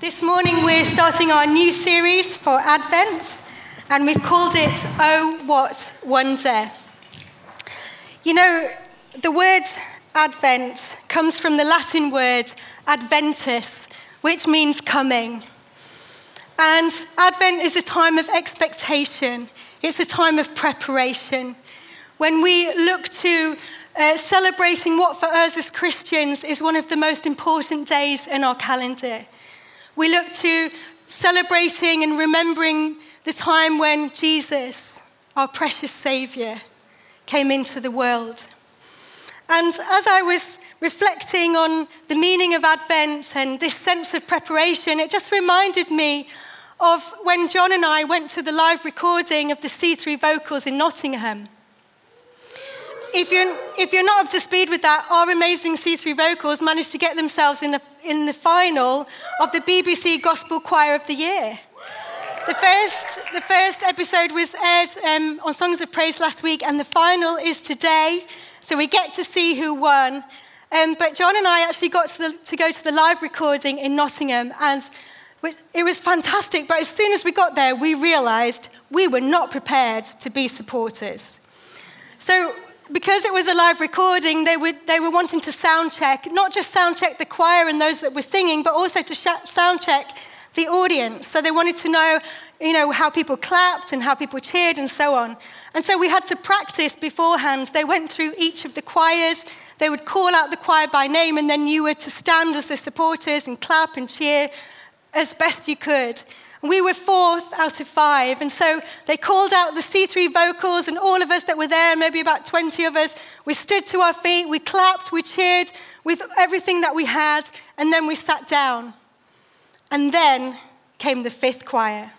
This morning we're starting our new series for Advent, and we've called it Oh What Wonder. You know, the word Advent comes from the Latin word adventus, which means coming. And Advent is a time of expectation, it's a time of preparation. When we look to uh, celebrating what for us as Christians is one of the most important days in our calendar. We look to celebrating and remembering the time when Jesus, our precious Saviour, came into the world. And as I was reflecting on the meaning of Advent and this sense of preparation, it just reminded me of when John and I went to the live recording of the C3 vocals in Nottingham if you're, if you're not up to speed with that, our amazing C3 vocals managed to get themselves in the, in the final of the BBC Gospel Choir of the Year. The first, the first episode was aired um, on Songs of Praise last week, and the final is today. So we get to see who won. Um, but John and I actually got to, the, to go to the live recording in Nottingham, and it was fantastic. But as soon as we got there, we realised we were not prepared to be supporters. So because it was a live recording, they, would, they were wanting to sound check, not just sound check the choir and those that were singing, but also to sh- sound check the audience. So they wanted to know, you know, how people clapped and how people cheered and so on. And so we had to practice beforehand. They went through each of the choirs. They would call out the choir by name, and then you were to stand as the supporters and clap and cheer as best you could. We were fourth out of five. And so they called out the C3 vocals, and all of us that were there, maybe about 20 of us, we stood to our feet, we clapped, we cheered with everything that we had, and then we sat down. And then came the fifth choir.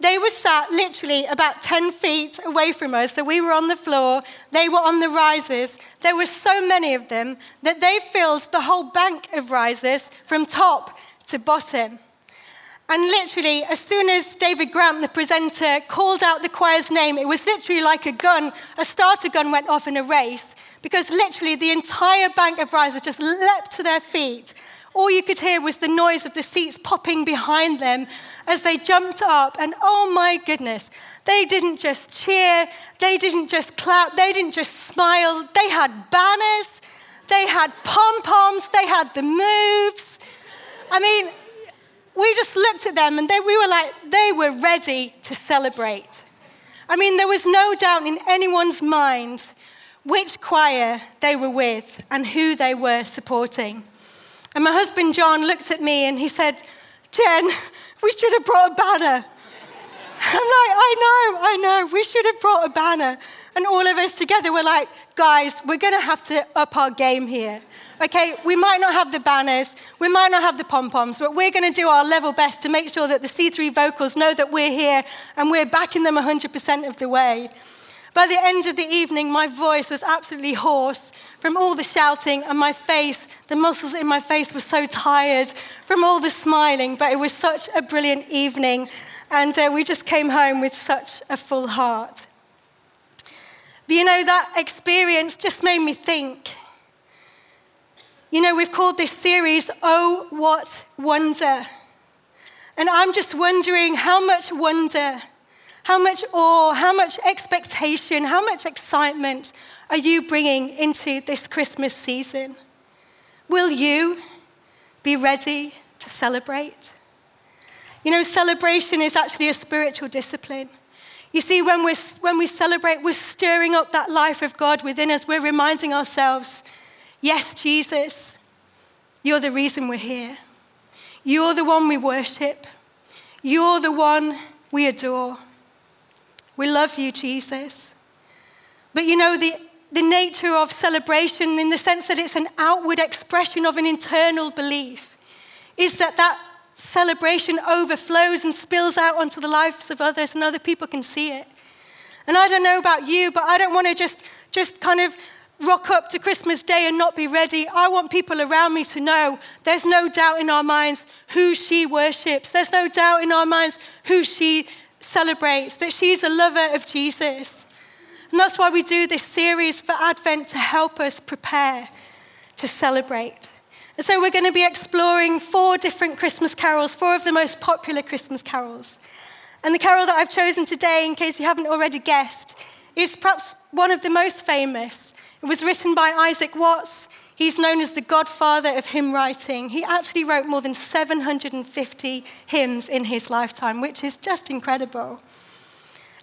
They were sat literally about 10 feet away from us, so we were on the floor, they were on the risers. There were so many of them that they filled the whole bank of risers from top to bottom. And literally, as soon as David Grant, the presenter, called out the choir's name, it was literally like a gun, a starter gun went off in a race, because literally the entire bank of risers just leapt to their feet. All you could hear was the noise of the seats popping behind them as they jumped up. And oh my goodness, they didn't just cheer, they didn't just clap, they didn't just smile. They had banners, they had pom poms, they had the moves. I mean, we just looked at them and they, we were like, they were ready to celebrate. I mean, there was no doubt in anyone's mind which choir they were with and who they were supporting. And my husband John looked at me and he said, Gen, we should have brought a banner. I'm like, I know, I know, we should have brought a banner. And all of us together were like, guys, we're going to have to up our game here. Okay, we might not have the banners, we might not have the pom poms, but we're going to do our level best to make sure that the C3 vocals know that we're here and we're backing them 100% of the way. By the end of the evening, my voice was absolutely hoarse from all the shouting, and my face, the muscles in my face were so tired from all the smiling. But it was such a brilliant evening, and uh, we just came home with such a full heart. But you know, that experience just made me think you know, we've called this series, Oh, What Wonder. And I'm just wondering how much wonder, how much awe, how much expectation, how much excitement are you bringing into this Christmas season? Will you be ready to celebrate? You know, celebration is actually a spiritual discipline. You see, when, we're, when we celebrate, we're stirring up that life of God within us. We're reminding ourselves Yes, Jesus, you're the reason we're here. You're the one we worship. You're the one we adore. We love you, Jesus. But you know, the, the nature of celebration, in the sense that it's an outward expression of an internal belief, is that that celebration overflows and spills out onto the lives of others, and other people can see it. And I don't know about you, but I don't want to just, just kind of rock up to Christmas Day and not be ready. I want people around me to know there's no doubt in our minds who she worships. There's no doubt in our minds who she celebrates, that she's a lover of Jesus. And that's why we do this series for Advent to help us prepare to celebrate. And so, we're going to be exploring four different Christmas carols, four of the most popular Christmas carols. And the carol that I've chosen today, in case you haven't already guessed, is perhaps one of the most famous. It was written by Isaac Watts. He's known as the godfather of hymn writing. He actually wrote more than 750 hymns in his lifetime, which is just incredible.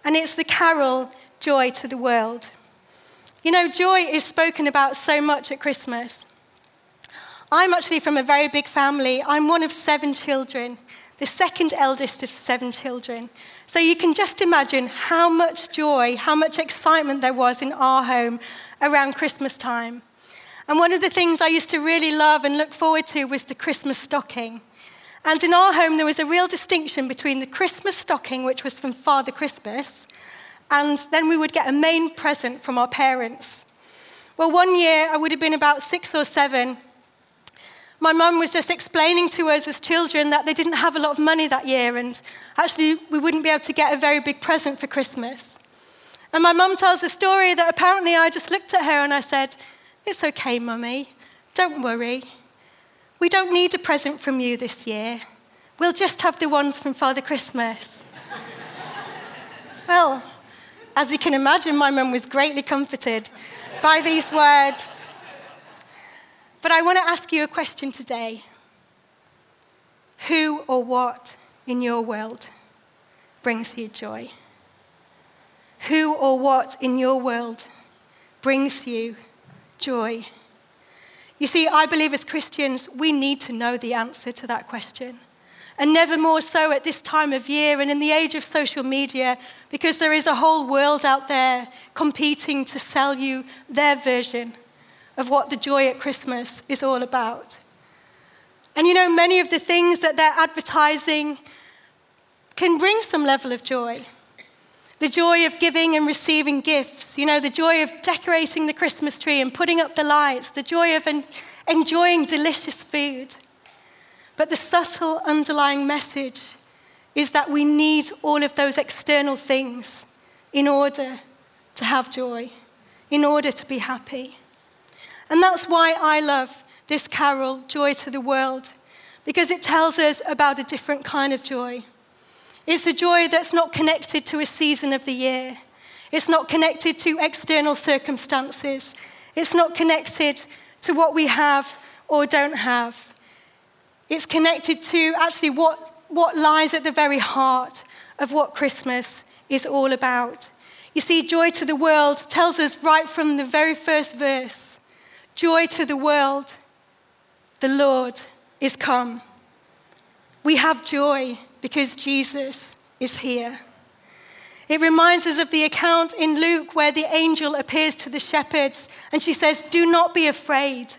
And it's the carol, Joy to the World. You know, joy is spoken about so much at Christmas. I'm actually from a very big family. I'm one of seven children, the second eldest of seven children. So you can just imagine how much joy, how much excitement there was in our home around Christmas time. And one of the things I used to really love and look forward to was the Christmas stocking. And in our home, there was a real distinction between the Christmas stocking, which was from Father Christmas, and then we would get a main present from our parents. Well, one year, I would have been about six or seven, my mum was just explaining to us as children that they didn't have a lot of money that year, and actually, we wouldn't be able to get a very big present for Christmas. And my mum tells a story that apparently I just looked at her and I said, It's okay, mummy, don't worry. We don't need a present from you this year. We'll just have the ones from Father Christmas. well, as you can imagine, my mum was greatly comforted by these words. But I want to ask you a question today Who or what in your world brings you joy? Who or what in your world brings you joy? You see, I believe as Christians, we need to know the answer to that question. And never more so at this time of year and in the age of social media, because there is a whole world out there competing to sell you their version of what the joy at Christmas is all about. And you know, many of the things that they're advertising can bring some level of joy. The joy of giving and receiving gifts, you know, the joy of decorating the Christmas tree and putting up the lights, the joy of en- enjoying delicious food. But the subtle underlying message is that we need all of those external things in order to have joy, in order to be happy. And that's why I love this carol, Joy to the World, because it tells us about a different kind of joy. It's a joy that's not connected to a season of the year, it's not connected to external circumstances, it's not connected to what we have or don't have. It's connected to actually what, what lies at the very heart of what Christmas is all about. You see, Joy to the World tells us right from the very first verse Joy to the world, the Lord is come. We have joy because Jesus is here. It reminds us of the account in Luke where the angel appears to the shepherds and she says, Do not be afraid.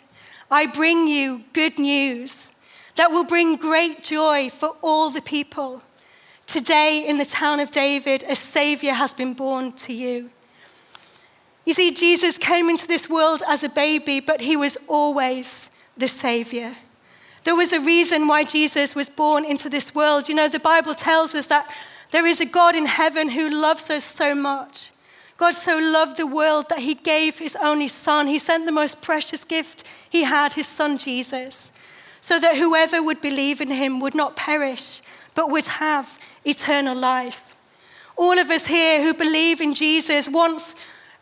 I bring you good news that will bring great joy for all the people. Today, in the town of David, a Savior has been born to you. You see, Jesus came into this world as a baby, but he was always the Savior. There was a reason why Jesus was born into this world. You know, the Bible tells us that there is a God in heaven who loves us so much. God so loved the world that he gave his only son. He sent the most precious gift he had, his son Jesus, so that whoever would believe in him would not perish, but would have eternal life. All of us here who believe in Jesus once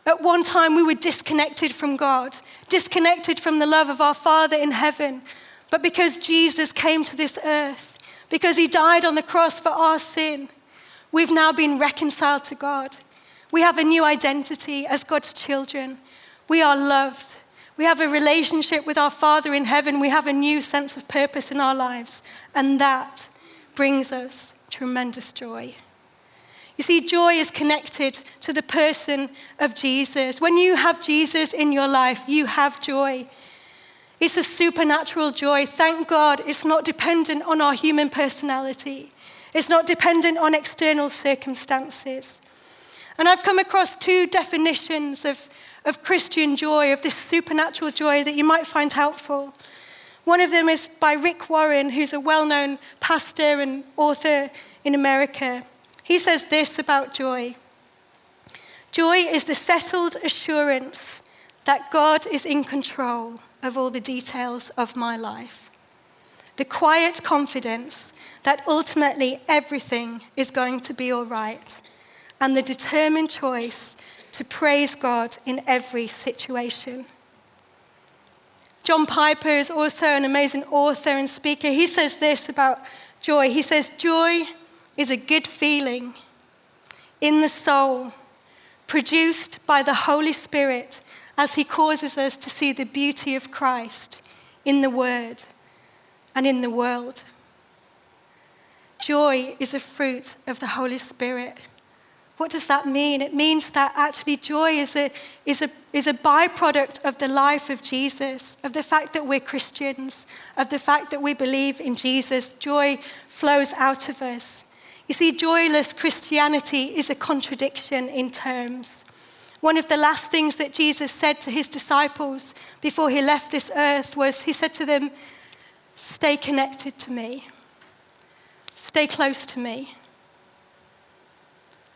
at one time, we were disconnected from God, disconnected from the love of our Father in heaven. But because Jesus came to this earth, because he died on the cross for our sin, we've now been reconciled to God. We have a new identity as God's children. We are loved. We have a relationship with our Father in heaven. We have a new sense of purpose in our lives. And that brings us tremendous joy. You see, joy is connected to the person of Jesus. When you have Jesus in your life, you have joy. It's a supernatural joy. Thank God it's not dependent on our human personality, it's not dependent on external circumstances. And I've come across two definitions of, of Christian joy, of this supernatural joy that you might find helpful. One of them is by Rick Warren, who's a well known pastor and author in America. He says this about joy Joy is the settled assurance that God is in control of all the details of my life. The quiet confidence that ultimately everything is going to be all right, and the determined choice to praise God in every situation. John Piper is also an amazing author and speaker. He says this about joy. He says, Joy is a good feeling in the soul, produced by the Holy Spirit as He causes us to see the beauty of Christ in the Word and in the world. Joy is a fruit of the Holy Spirit. What does that mean? It means that actually joy is a, is, a, is a byproduct of the life of Jesus, of the fact that we're Christians, of the fact that we believe in Jesus. Joy flows out of us. You see, joyless Christianity is a contradiction in terms. One of the last things that Jesus said to his disciples before he left this earth was He said to them, Stay connected to me, stay close to me.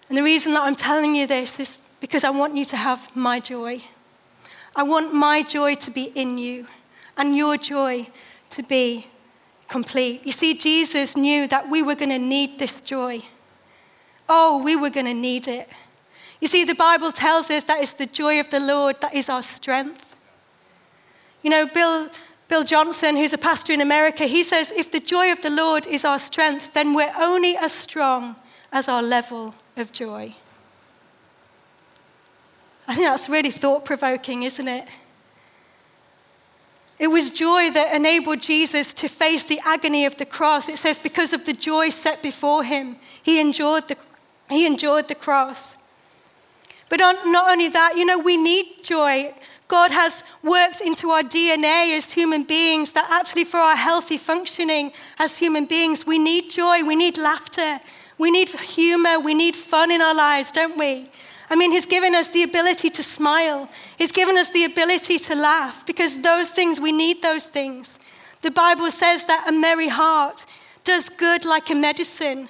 And the reason that I'm telling you this is because I want you to have my joy. I want my joy to be in you and your joy to be complete. You see, Jesus knew that we were going to need this joy. Oh, we were going to need it. You see, the Bible tells us that it's the joy of the Lord that is our strength. You know, Bill, Bill Johnson, who's a pastor in America, he says, if the joy of the Lord is our strength, then we're only as strong as our level of joy. I think that's really thought provoking, isn't it? It was joy that enabled Jesus to face the agony of the cross. It says, because of the joy set before him, he endured the, he endured the cross. But not only that, you know, we need joy. God has worked into our DNA as human beings that actually, for our healthy functioning as human beings, we need joy, we need laughter, we need humor, we need fun in our lives, don't we? I mean, He's given us the ability to smile, He's given us the ability to laugh because those things, we need those things. The Bible says that a merry heart does good like a medicine.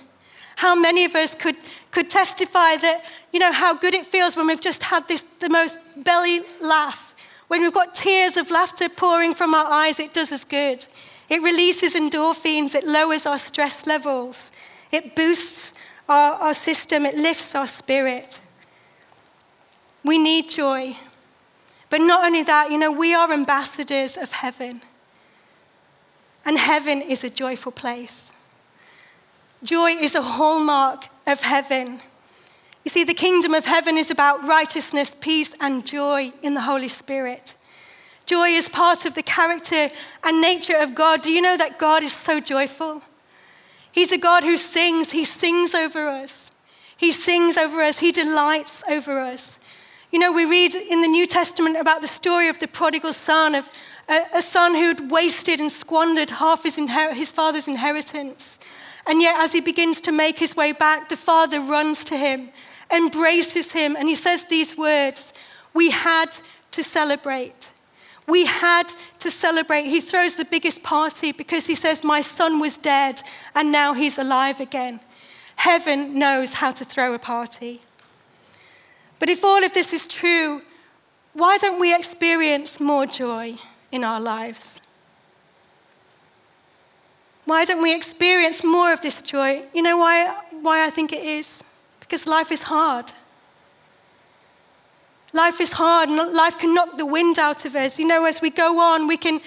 How many of us could, could testify that, you know, how good it feels when we've just had this, the most belly laugh? When we've got tears of laughter pouring from our eyes, it does us good. It releases endorphins, it lowers our stress levels, it boosts our, our system, it lifts our spirit. We need joy. But not only that, you know, we are ambassadors of heaven. And heaven is a joyful place. Joy is a hallmark of heaven. You see, the kingdom of heaven is about righteousness, peace, and joy in the Holy Spirit. Joy is part of the character and nature of God. Do you know that God is so joyful? He's a God who sings. He sings over us. He sings over us. He delights over us. You know, we read in the New Testament about the story of the prodigal son, of a, a son who'd wasted and squandered half his, inher- his father's inheritance. And yet, as he begins to make his way back, the father runs to him, embraces him, and he says these words We had to celebrate. We had to celebrate. He throws the biggest party because he says, My son was dead and now he's alive again. Heaven knows how to throw a party. But if all of this is true, why don't we experience more joy in our lives? Why don't we experience more of this joy? You know why, why I think it is? Because life is hard. Life is hard, and life can knock the wind out of us. You know, as we go on, we can,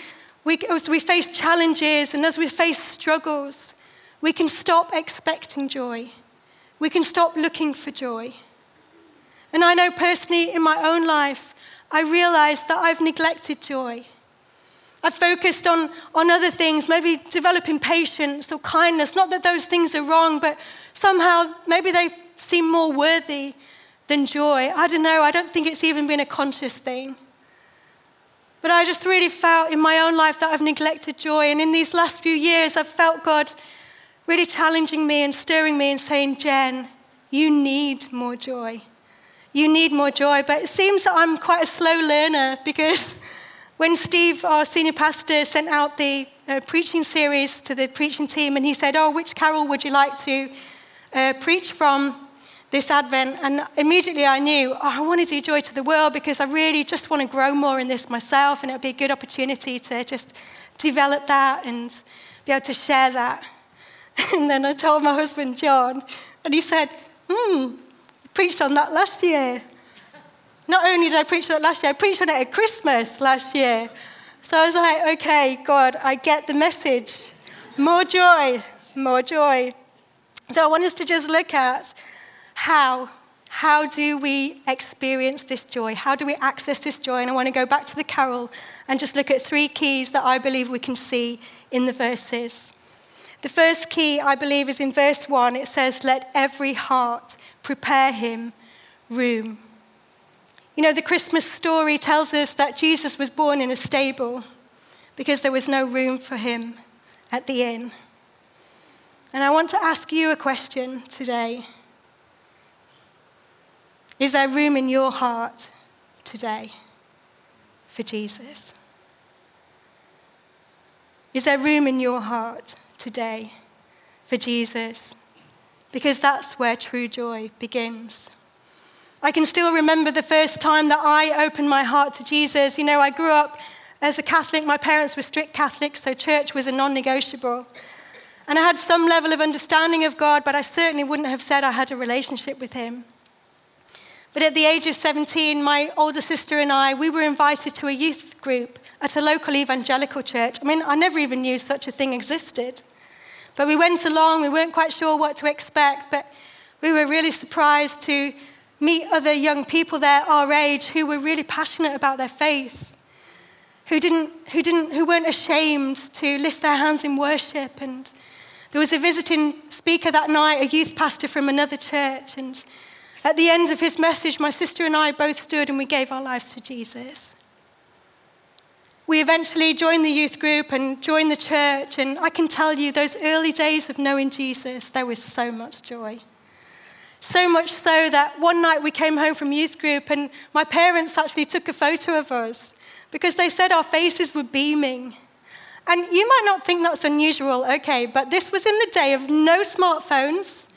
we, as we face challenges and as we face struggles, we can stop expecting joy. We can stop looking for joy. And I know personally in my own life, I realized that I've neglected joy. I've focused on, on other things, maybe developing patience or kindness. Not that those things are wrong, but somehow maybe they seem more worthy than joy. I don't know, I don't think it's even been a conscious thing. But I just really felt in my own life that I've neglected joy. And in these last few years, I've felt God really challenging me and stirring me and saying, Gen, you need more joy. You need more joy. But it seems that I'm quite a slow learner because when Steve, our senior pastor, sent out the uh, preaching series to the preaching team and he said, Oh, which carol would you like to uh, preach from? this Advent, and immediately I knew, oh, I want to do Joy to the World because I really just want to grow more in this myself, and it would be a good opportunity to just develop that and be able to share that. And then I told my husband, John, and he said, Hmm, preached on that last year. Not only did I preach on it last year, I preached on it at Christmas last year. So I was like, okay, God, I get the message. More joy, more joy. So I want us to just look at how. How do we experience this joy? How do we access this joy? And I want to go back to the carol and just look at three keys that I believe we can see in the verses. The first key, I believe, is in verse 1. It says, Let every heart prepare him room. You know, the Christmas story tells us that Jesus was born in a stable because there was no room for him at the inn. And I want to ask you a question today. Is there room in your heart today for Jesus? Is there room in your heart today for Jesus? Because that's where true joy begins. I can still remember the first time that I opened my heart to Jesus. You know, I grew up as a Catholic. My parents were strict Catholics, so church was a non negotiable. And I had some level of understanding of God, but I certainly wouldn't have said I had a relationship with Him. But at the age of 17, my older sister and I, we were invited to a youth group at a local evangelical church. I mean, I never even knew such a thing existed. But we went along, we weren't quite sure what to expect, but we were really surprised to meet other young people there our age who were really passionate about their faith, who, didn't, who, didn't, who weren't ashamed to lift their hands in worship. And there was a visiting speaker that night, a youth pastor from another church, and at the end of his message, my sister and I both stood and we gave our lives to Jesus. We eventually joined the youth group and joined the church, and I can tell you, those early days of knowing Jesus, there was so much joy. So much so that one night we came home from youth group, and my parents actually took a photo of us because they said our faces were beaming. And you might not think that's unusual, okay, but this was in the day of no smartphones,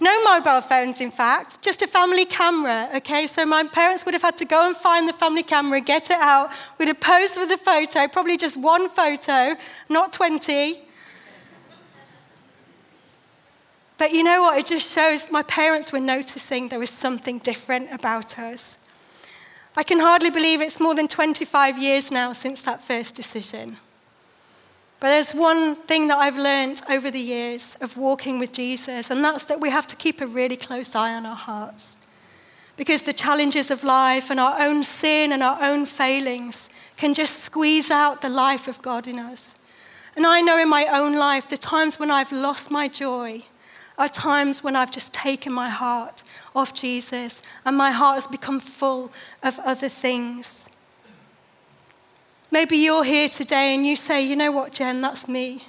no mobile phones, in fact, just a family camera, okay? So my parents would have had to go and find the family camera, get it out, we'd have posed for the photo, probably just one photo, not 20. But you know what? It just shows my parents were noticing there was something different about us. I can hardly believe it's more than 25 years now since that first decision. But there's one thing that I've learned over the years of walking with Jesus, and that's that we have to keep a really close eye on our hearts. Because the challenges of life and our own sin and our own failings can just squeeze out the life of God in us. And I know in my own life, the times when I've lost my joy are times when I've just taken my heart off Jesus and my heart has become full of other things. Maybe you're here today and you say, you know what, Gen, that's me.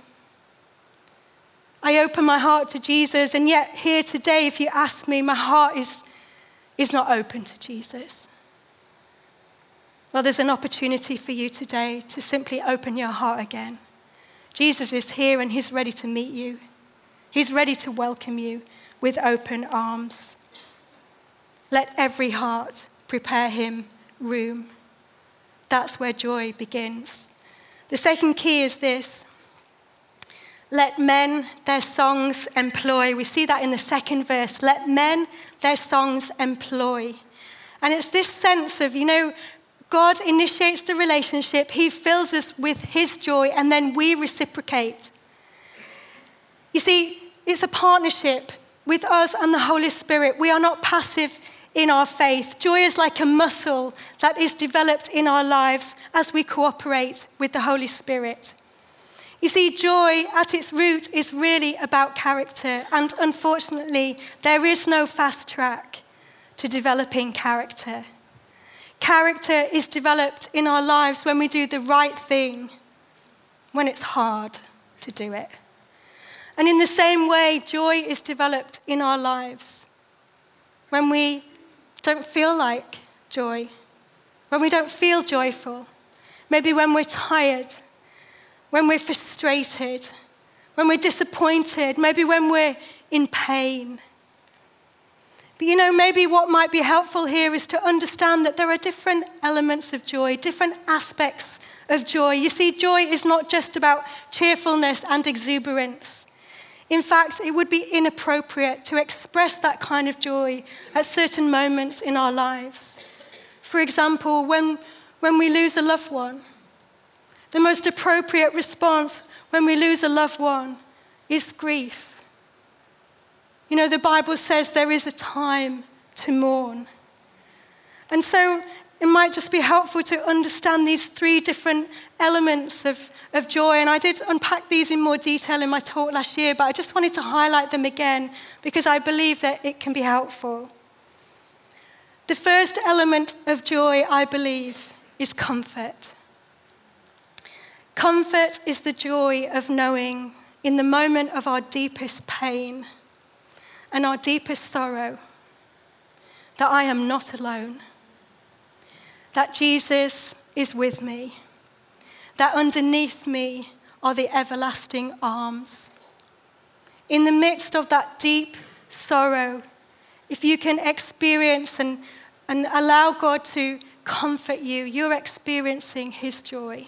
I open my heart to Jesus, and yet here today, if you ask me, my heart is, is not open to Jesus. Well, there's an opportunity for you today to simply open your heart again. Jesus is here and he's ready to meet you. He's ready to welcome you with open arms. Let every heart prepare him room. That's where joy begins. The second key is this let men their songs employ. We see that in the second verse. Let men their songs employ. And it's this sense of, you know, God initiates the relationship, He fills us with His joy, and then we reciprocate. You see, it's a partnership with us and the Holy Spirit. We are not passive in our faith. Joy is like a muscle that is developed in our lives as we cooperate with the Holy Spirit. You see, joy at its root is really about character, and unfortunately, there is no fast track to developing character. Character is developed in our lives when we do the right thing, when it's hard to do it. And in the same way, joy is developed in our lives when we don't feel like joy, when we don't feel joyful, maybe when we're tired, when we're frustrated, when we're disappointed, maybe when we're in pain. But you know, maybe what might be helpful here is to understand that there are different elements of joy, different aspects of joy. You see, joy is not just about cheerfulness and exuberance. In fact, it would be inappropriate to express that kind of joy at certain moments in our lives. For example, when, when we lose a loved one, the most appropriate response when we lose a loved one is grief. You know, the Bible says there is a time to mourn. And so it might just be helpful to understand these three different elements of, of joy. And I did unpack these in more detail in my talk last year, but I just wanted to highlight them again because I believe that it can be helpful. The first element of joy, I believe, is comfort. Comfort is the joy of knowing in the moment of our deepest pain and our deepest sorrow that I am not alone that Jesus is with me, that underneath me are the everlasting arms. In the midst of that deep sorrow, if you can experience and, and allow God to comfort you, you're experiencing His joy.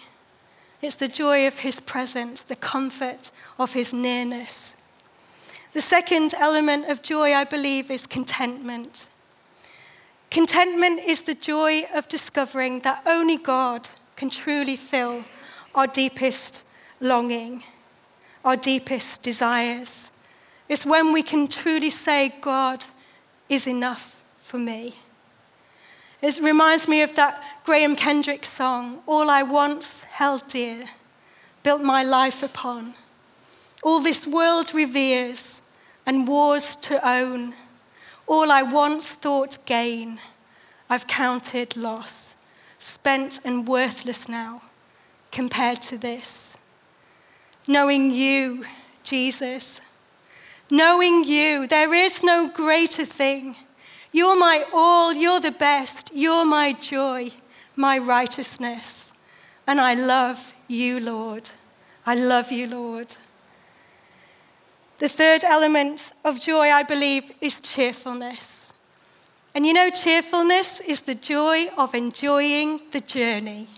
It's the joy of His presence, the comfort of His nearness. The second element of joy, I believe, is contentment. Contentment is the joy of discovering that only God can truly fill our deepest longing, our deepest desires. It's when we can truly say, God is enough for me. It reminds me of that Graham Kendrick song, All I Once Held Dear, Built My Life Upon. All this world reveres and wars to own all I once thought gain, I've counted loss, spent and worthless now compared to this. Knowing you, Jesus, knowing you, there is no greater thing. You're my all, you're the best, you're my joy, my righteousness. And I love you, Lord. I love you, Lord. The third element of joy, I believe, is cheerfulness. And you know, cheerfulness is the joy of enjoying the journey.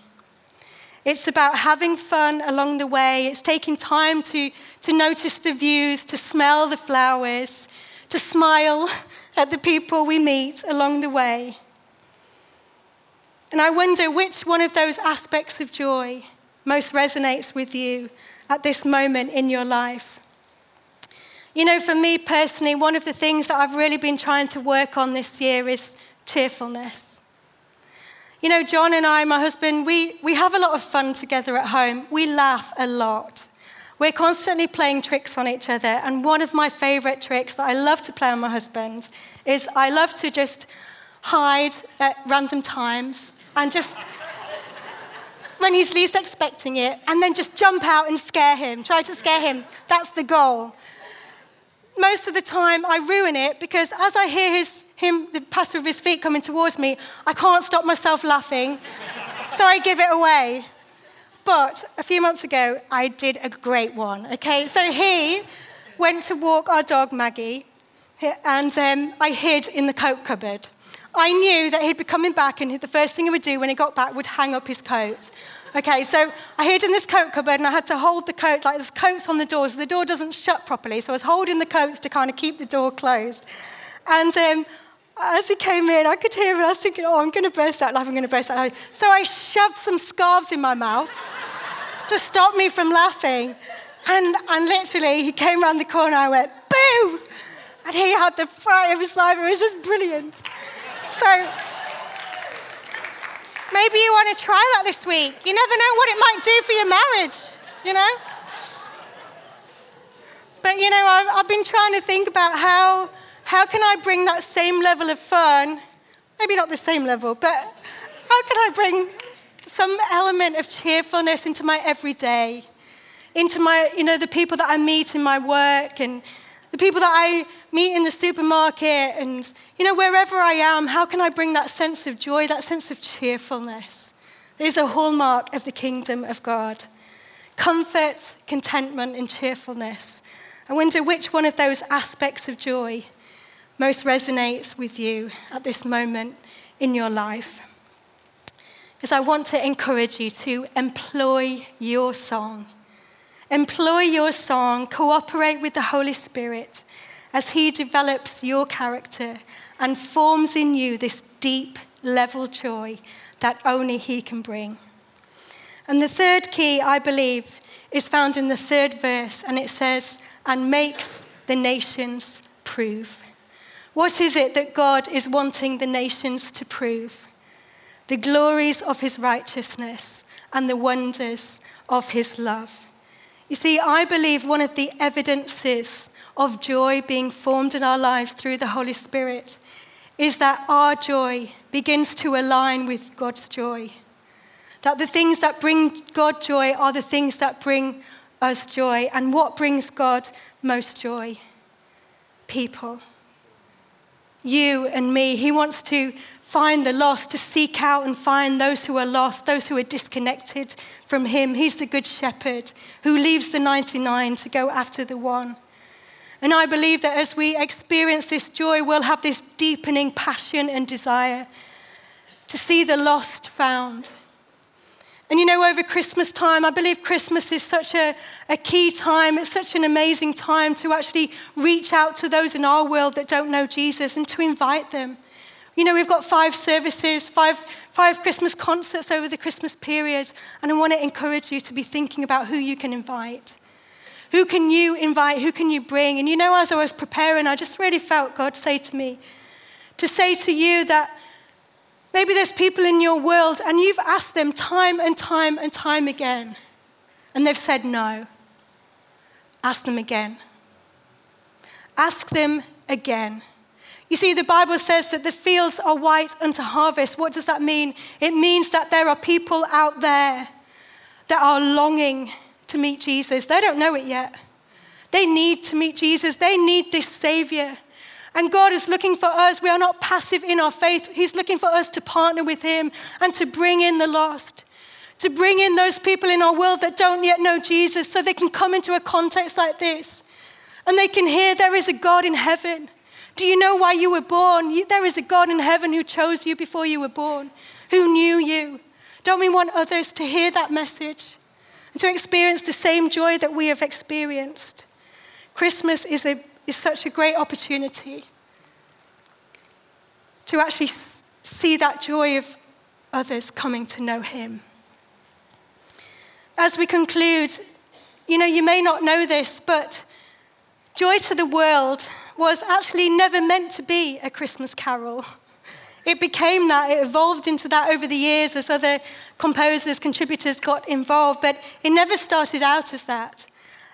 It's about having fun along the way. It's taking time to, to notice the views, to smell the flowers, to smile at the people we meet along the way. And I wonder which one of those aspects of joy most resonates with you at this moment in your life. You know, for me personally, one of the things that I've really been trying to work on this year is cheerfulness. You know, John and I, my husband, we, we have a lot of fun together at home. We laugh a lot. We're constantly playing tricks on each other. And one of my favorite tricks that I love to play on my husband is I love to just hide at random times and just, when he's least expecting it, and then just jump out and scare him, try to scare him. That's the goal most of the time I ruin it because as I hear his, him, the pastor of his feet coming towards me, I can't stop myself laughing. so I give it away. But a few months ago, I did a great one, okay? So he went to walk our dog, Maggie, and um, I hid in the coat cupboard. I knew that he'd be coming back, and the first thing he would do when he got back would hang up his coat. Okay, so I hid in this coat cupboard and I had to hold the coat, like there's coats on the door, so the door doesn't shut properly. So I was holding the coats to kind of keep the door closed. And um, as he came in, I could hear him. I was thinking, oh, I'm going to burst out laughing, I'm going to burst out laughing. So I shoved some scarves in my mouth to stop me from laughing. And, and literally, he came around the corner, I went, boo! And he had the fright of his life. It was just brilliant. So Maybe you want to try that this week. You never know what it might do for your marriage, you know? But, you know, I've, I've been trying to think about how, how can I bring that same level of fun, maybe not the same level, but how can I bring some element of cheerfulness into my everyday, into my, you know, the people that I meet in my work and the people that I meet in the supermarket and, you know, wherever I am, how can I bring that sense of joy, that sense of cheerfulness? There's a hallmark of the kingdom of God comfort, contentment, and cheerfulness. I wonder which one of those aspects of joy most resonates with you at this moment in your life. Because I want to encourage you to employ your song. Employ your song, cooperate with the Holy Spirit as He develops your character and forms in you this deep level joy that only He can bring. And the third key, I believe, is found in the third verse, and it says, and makes the nations prove. What is it that God is wanting the nations to prove? The glories of his righteousness and the wonders of his love. You see, I believe one of the evidences of joy being formed in our lives through the Holy Spirit is that our joy begins to align with God's joy. That the things that bring God joy are the things that bring us joy. And what brings God most joy? People. You and me. He wants to find the lost, to seek out and find those who are lost, those who are disconnected from Him. He's the good shepherd who leaves the 99 to go after the one. And I believe that as we experience this joy, we'll have this deepening passion and desire to see the lost found. And you know, over Christmas time, I believe Christmas is such a, a key time. It's such an amazing time to actually reach out to those in our world that don't know Jesus and to invite them. You know, we've got five services, five, five Christmas concerts over the Christmas period, and I want to encourage you to be thinking about who you can invite. Who can you invite? Who can you bring? And you know, as I was preparing, I just really felt God say to me to say to you that maybe there's people in your world and you've asked them time and time and time again, and they've said no. Ask them again. Ask them again. You see, the Bible says that the fields are white unto harvest. What does that mean? It means that there are people out there that are longing to meet Jesus. They don't know it yet. They need to meet Jesus, they need this Savior. And God is looking for us. We are not passive in our faith. He's looking for us to partner with Him and to bring in the lost, to bring in those people in our world that don't yet know Jesus so they can come into a context like this and they can hear there is a God in heaven. Do you know why you were born? There is a God in heaven who chose you before you were born, who knew you. Don't we want others to hear that message? and to experience the same joy that we have experienced. Christmas is, a, is such a great opportunity to actually see that joy of others coming to know Him. As we conclude, you know, you may not know this, but Joy to the World was actually never meant to be a Christmas carol. It became that, it evolved into that over the years as other composers, contributors got involved, but it never started out as that.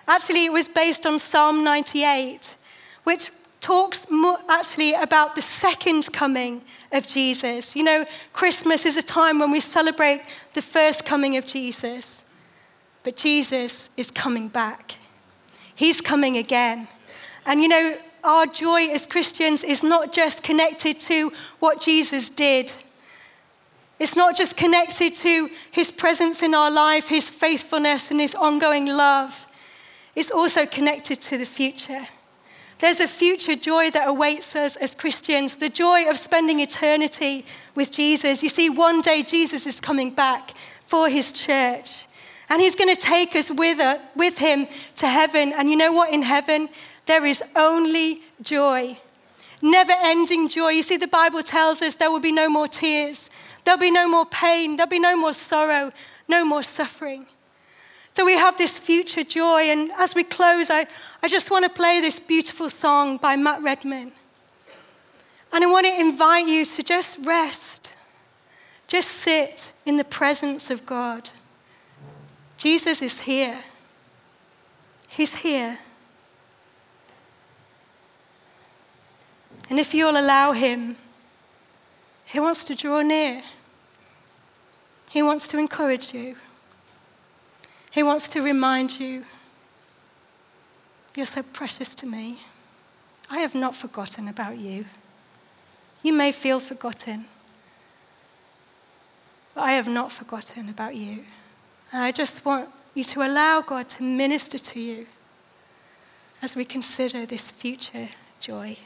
Actually, it was based on Psalm 98, which talks actually about the second coming of Jesus. You know, Christmas is a time when we celebrate the first coming of Jesus, but Jesus is coming back. He's coming again. And you know, our joy as Christians is not just connected to what Jesus did. It's not just connected to his presence in our life, his faithfulness, and his ongoing love. It's also connected to the future. There's a future joy that awaits us as Christians, the joy of spending eternity with Jesus. You see, one day Jesus is coming back for his church. And he's going to take us with, her, with him to heaven. And you know what? In heaven, there is only joy. Never ending joy. You see, the Bible tells us there will be no more tears, there'll be no more pain, there'll be no more sorrow, no more suffering. So we have this future joy. And as we close, I, I just want to play this beautiful song by Matt Redman. And I want to invite you to just rest, just sit in the presence of God. Jesus is here. He's here. And if you'll allow Him, He wants to draw near. He wants to encourage you. He wants to remind you, You're so precious to me. I have not forgotten about you. You may feel forgotten, but I have not forgotten about you. And I just want you to allow God to minister to you as we consider this future joy.